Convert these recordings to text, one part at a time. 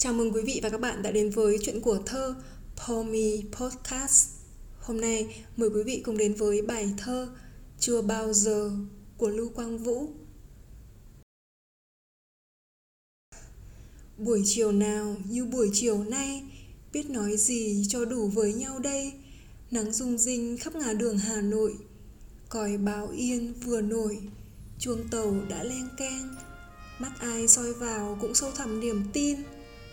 Chào mừng quý vị và các bạn đã đến với chuyện của thơ Pomi Podcast. Hôm nay mời quý vị cùng đến với bài thơ Chưa bao giờ của Lưu Quang Vũ. Buổi chiều nào như buổi chiều nay, biết nói gì cho đủ với nhau đây. Nắng rung rinh khắp ngả đường Hà Nội, còi báo yên vừa nổi, chuông tàu đã len keng. Mắt ai soi vào cũng sâu thẳm niềm tin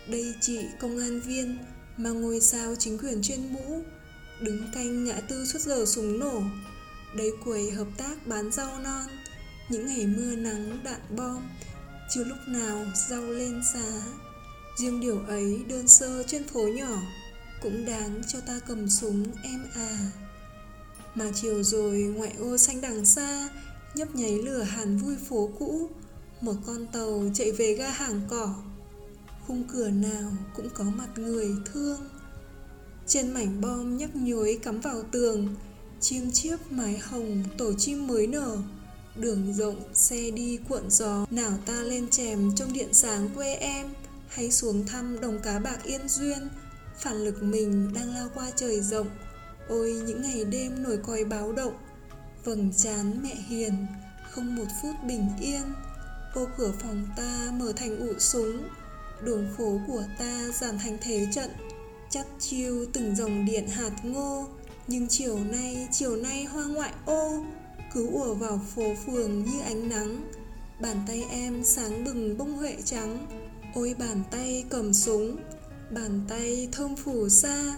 đây chị công an viên mà ngôi sao chính quyền trên mũ, đứng canh ngã tư suốt giờ súng nổ. Đây quầy hợp tác bán rau non. Những ngày mưa nắng đạn bom, chưa lúc nào rau lên giá. Riêng điều ấy đơn sơ trên phố nhỏ, cũng đáng cho ta cầm súng em à. Mà chiều rồi ngoại ô xanh đằng xa, nhấp nháy lửa hàn vui phố cũ. Một con tàu chạy về ga hàng cỏ khung cửa nào cũng có mặt người thương. Trên mảnh bom nhấp nhối cắm vào tường, chim chiếc mái hồng tổ chim mới nở. Đường rộng, xe đi, cuộn gió, nào ta lên chèm trong điện sáng quê em, hay xuống thăm đồng cá bạc yên duyên. Phản lực mình đang lao qua trời rộng, ôi những ngày đêm nổi còi báo động. Vầng trán mẹ hiền, không một phút bình yên. Ô cửa phòng ta mở thành ụ súng đường phố của ta dàn thành thế trận, chắc chiêu từng dòng điện hạt ngô. Nhưng chiều nay chiều nay hoa ngoại ô, cứ ùa vào phố phường như ánh nắng. Bàn tay em sáng bừng bông huệ trắng, ôi bàn tay cầm súng. Bàn tay thơm phủ xa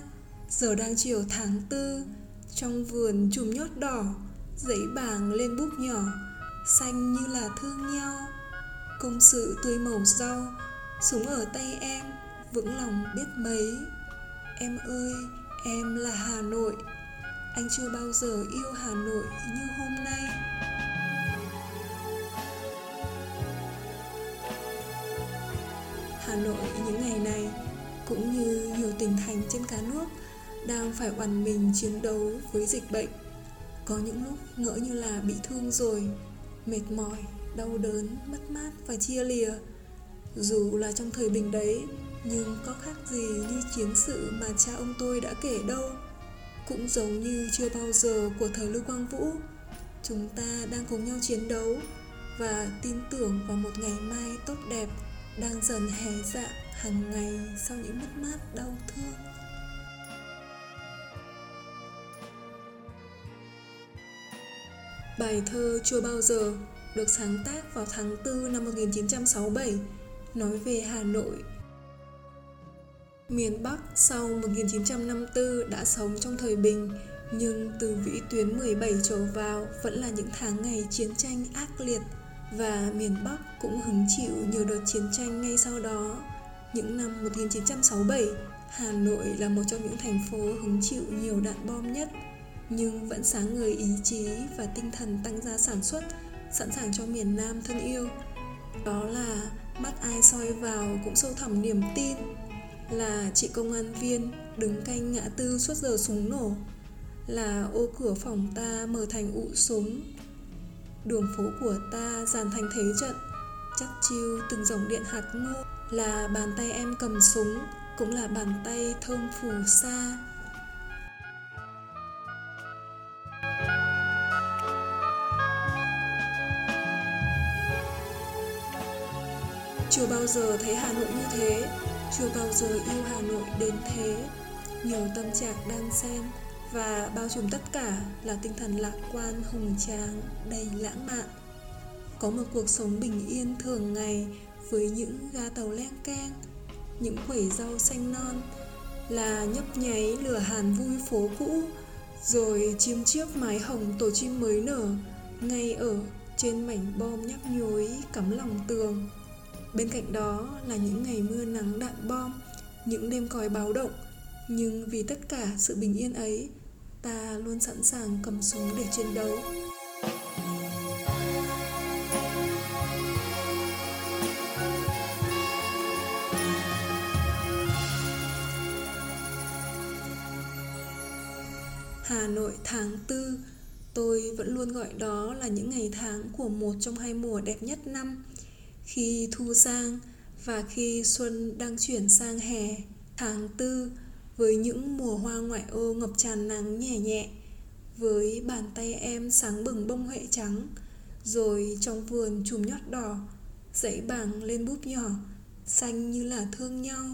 giờ đang chiều tháng tư. Trong vườn chùm nhót đỏ giấy bàng lên bút nhỏ, xanh như là thương nhau. Công sự tươi màu rau Súng ở tay em Vững lòng biết mấy Em ơi Em là Hà Nội Anh chưa bao giờ yêu Hà Nội như hôm nay Hà Nội những ngày này cũng như nhiều tỉnh thành trên cả nước đang phải oằn mình chiến đấu với dịch bệnh. Có những lúc ngỡ như là bị thương rồi, mệt mỏi, đau đớn, mất mát và chia lìa. Dù là trong thời bình đấy, nhưng có khác gì như chiến sự mà cha ông tôi đã kể đâu. Cũng giống như chưa bao giờ của thời Lưu Quang Vũ, chúng ta đang cùng nhau chiến đấu và tin tưởng vào một ngày mai tốt đẹp đang dần hé dạ hàng ngày sau những mất mát đau thương. Bài thơ Chưa bao giờ được sáng tác vào tháng 4 năm 1967 nói về Hà Nội. Miền Bắc sau 1954 đã sống trong thời bình, nhưng từ vĩ tuyến 17 trở vào vẫn là những tháng ngày chiến tranh ác liệt và miền Bắc cũng hứng chịu nhiều đợt chiến tranh ngay sau đó. Những năm 1967, Hà Nội là một trong những thành phố hứng chịu nhiều đạn bom nhất, nhưng vẫn sáng người ý chí và tinh thần tăng gia sản xuất, sẵn sàng cho miền Nam thân yêu. Đó là mắt ai soi vào cũng sâu thẳm niềm tin là chị công an viên đứng canh ngã tư suốt giờ súng nổ, là ô cửa phòng ta mở thành ụ súng. Đường phố của ta dàn thành thế trận, chắc chiêu từng dòng điện hạt ngô. Là bàn tay em cầm súng, cũng là bàn tay thơm phù sa. Chưa bao giờ thấy Hà Nội như thế. Chưa bao giờ yêu Hà Nội đến thế. Nhiều tâm trạng đan xen Và bao trùm tất cả là tinh thần lạc quan, hùng tráng, Đầy lãng mạn. Có một cuộc sống bình yên thường ngày Với những ga tàu len keng, Những quẩy rau xanh non, Là nhấp nháy lửa hàn vui phố cũ, Rồi chim chiếc mái hồng tổ chim mới nở Ngay ở trên mảnh bom nhấp nhối cắm lòng tường. Bên cạnh đó là những ngày mưa nắng đạn bom, những đêm còi báo động, nhưng vì tất cả sự bình yên ấy, ta luôn sẵn sàng cầm súng để chiến đấu. Hà Nội tháng tư, tôi vẫn luôn gọi đó là những ngày tháng của một trong hai mùa đẹp nhất năm – khi thu sang và khi xuân đang chuyển sang hè, tháng tư, với những mùa hoa ngoại ô ngập tràn nắng nhẹ nhẹ, với bàn tay em sáng bừng bông huệ trắng, rồi trong vườn chùm nhót đỏ, dãy bảng lên búp nhỏ, xanh như là thương nhau.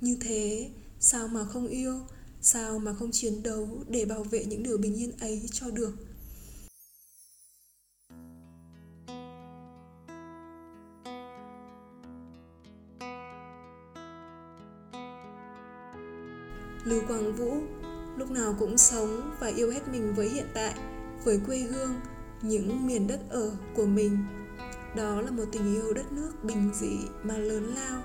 Như thế, sao mà không yêu, sao mà không chiến đấu để bảo vệ những điều bình yên ấy cho được? Lưu Quang Vũ lúc nào cũng sống và yêu hết mình với hiện tại, với quê hương, những miền đất ở của mình. Đó là một tình yêu đất nước bình dị mà lớn lao,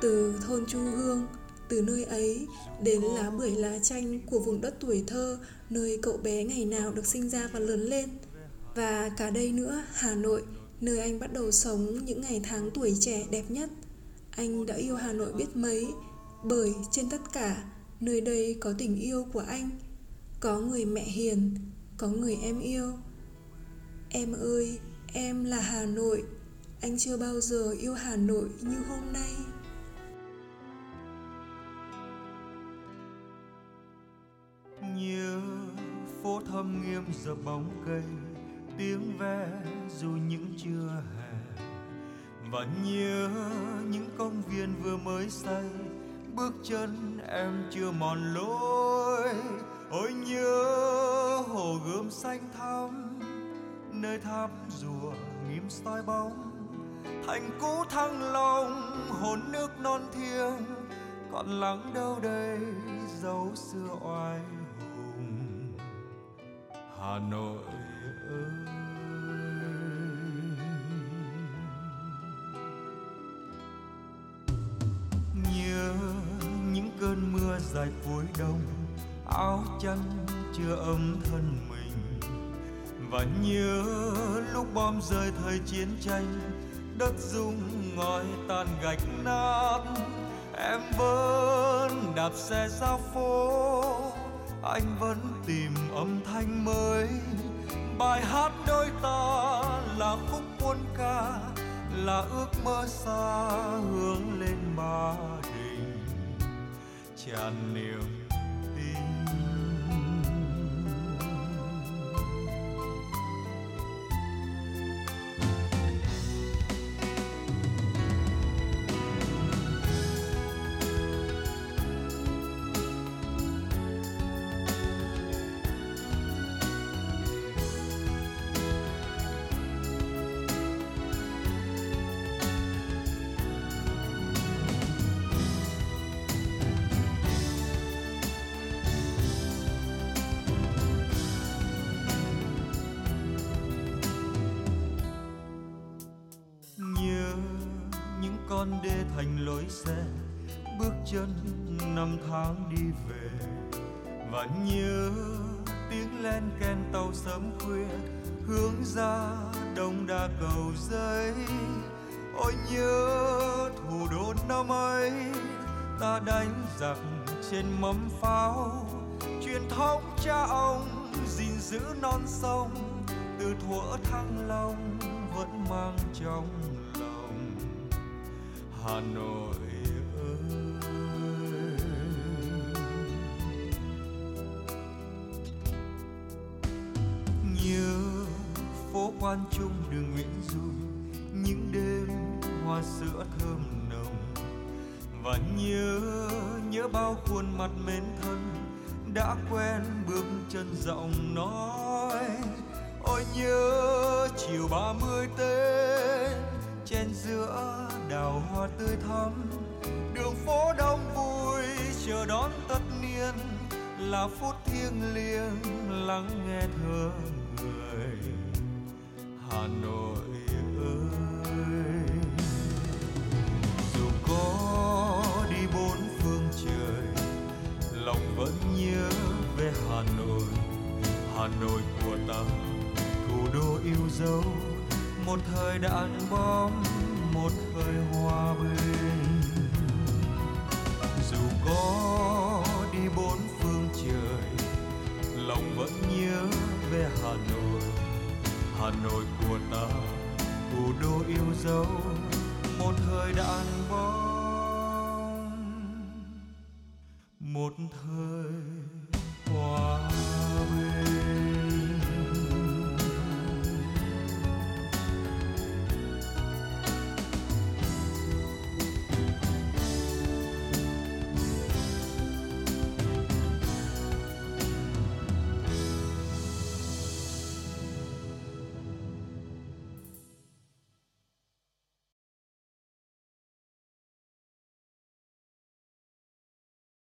từ thôn Chu Hương, từ nơi ấy đến lá bưởi lá chanh của vùng đất tuổi thơ, nơi cậu bé ngày nào được sinh ra và lớn lên. Và cả đây nữa, Hà Nội, nơi anh bắt đầu sống những ngày tháng tuổi trẻ đẹp nhất. Anh đã yêu Hà Nội biết mấy, bởi trên tất cả Nơi đây có tình yêu của anh Có người mẹ hiền Có người em yêu. Em ơi, em là Hà Nội Anh chưa bao giờ yêu Hà Nội như hôm nay. Nhớ phố thâm nghiêm giờ bóng cây Tiếng ve dù những trưa hè. Và nhớ những công viên vừa mới xây bước chân em chưa mòn lối. Ôi nhớ hồ gươm xanh thắm, nơi tháp rùa nghiêm soi bóng. Thành cũ thăng long, hồn nước non thiêng. Còn lắng đâu đây, dấu xưa oai hùng. Hà nội ơi. Dài cuối đông, áo chăn chưa ấm thân mình. Và nhớ lúc bom rơi thời chiến tranh, đất rung ngói tan gạch nát. Em vẫn đạp xe ra phố, anh vẫn tìm âm thanh mới. Bài hát đôi ta là khúc quân ca, là ước mơ xa hướng lên ba tràn niềm thành lối xe, bước chân năm tháng đi về. Và nhớ tiếng len ken tàu sớm khuya, hướng ra đông đa cầu giấy. Ôi nhớ thủ đô năm ấy, ta đánh giặc trên mâm pháo. Truyền thống cha ông gìn giữ non sông, từ thuở thăng long vẫn mang trong Hà Nội ơi. Nhớ phố quan trung đường Nguyễn Du Những đêm hoa sữa thơm nồng. Và nhớ, nhớ bao khuôn mặt mến thân Đã quen bước chân giọng nói. Ôi nhớ chiều ba mươi Tết Trên giữa đào hoa tươi thắm. Đường phố đông vui, chờ đón tất niên. Là phút thiêng liêng lắng nghe thơ người hà nội ơi. Dù có đi bốn phương trời, lòng vẫn nhớ về hà nội. Hà nội của ta, thủ đô yêu dấu, một thời đạn bom một thời hòa bình. Dù có đi bốn phương trời, lòng vẫn nhớ về hà nội. Hà nội của ta, thủ đô yêu dấu, một thời đàn bóng một thời hòa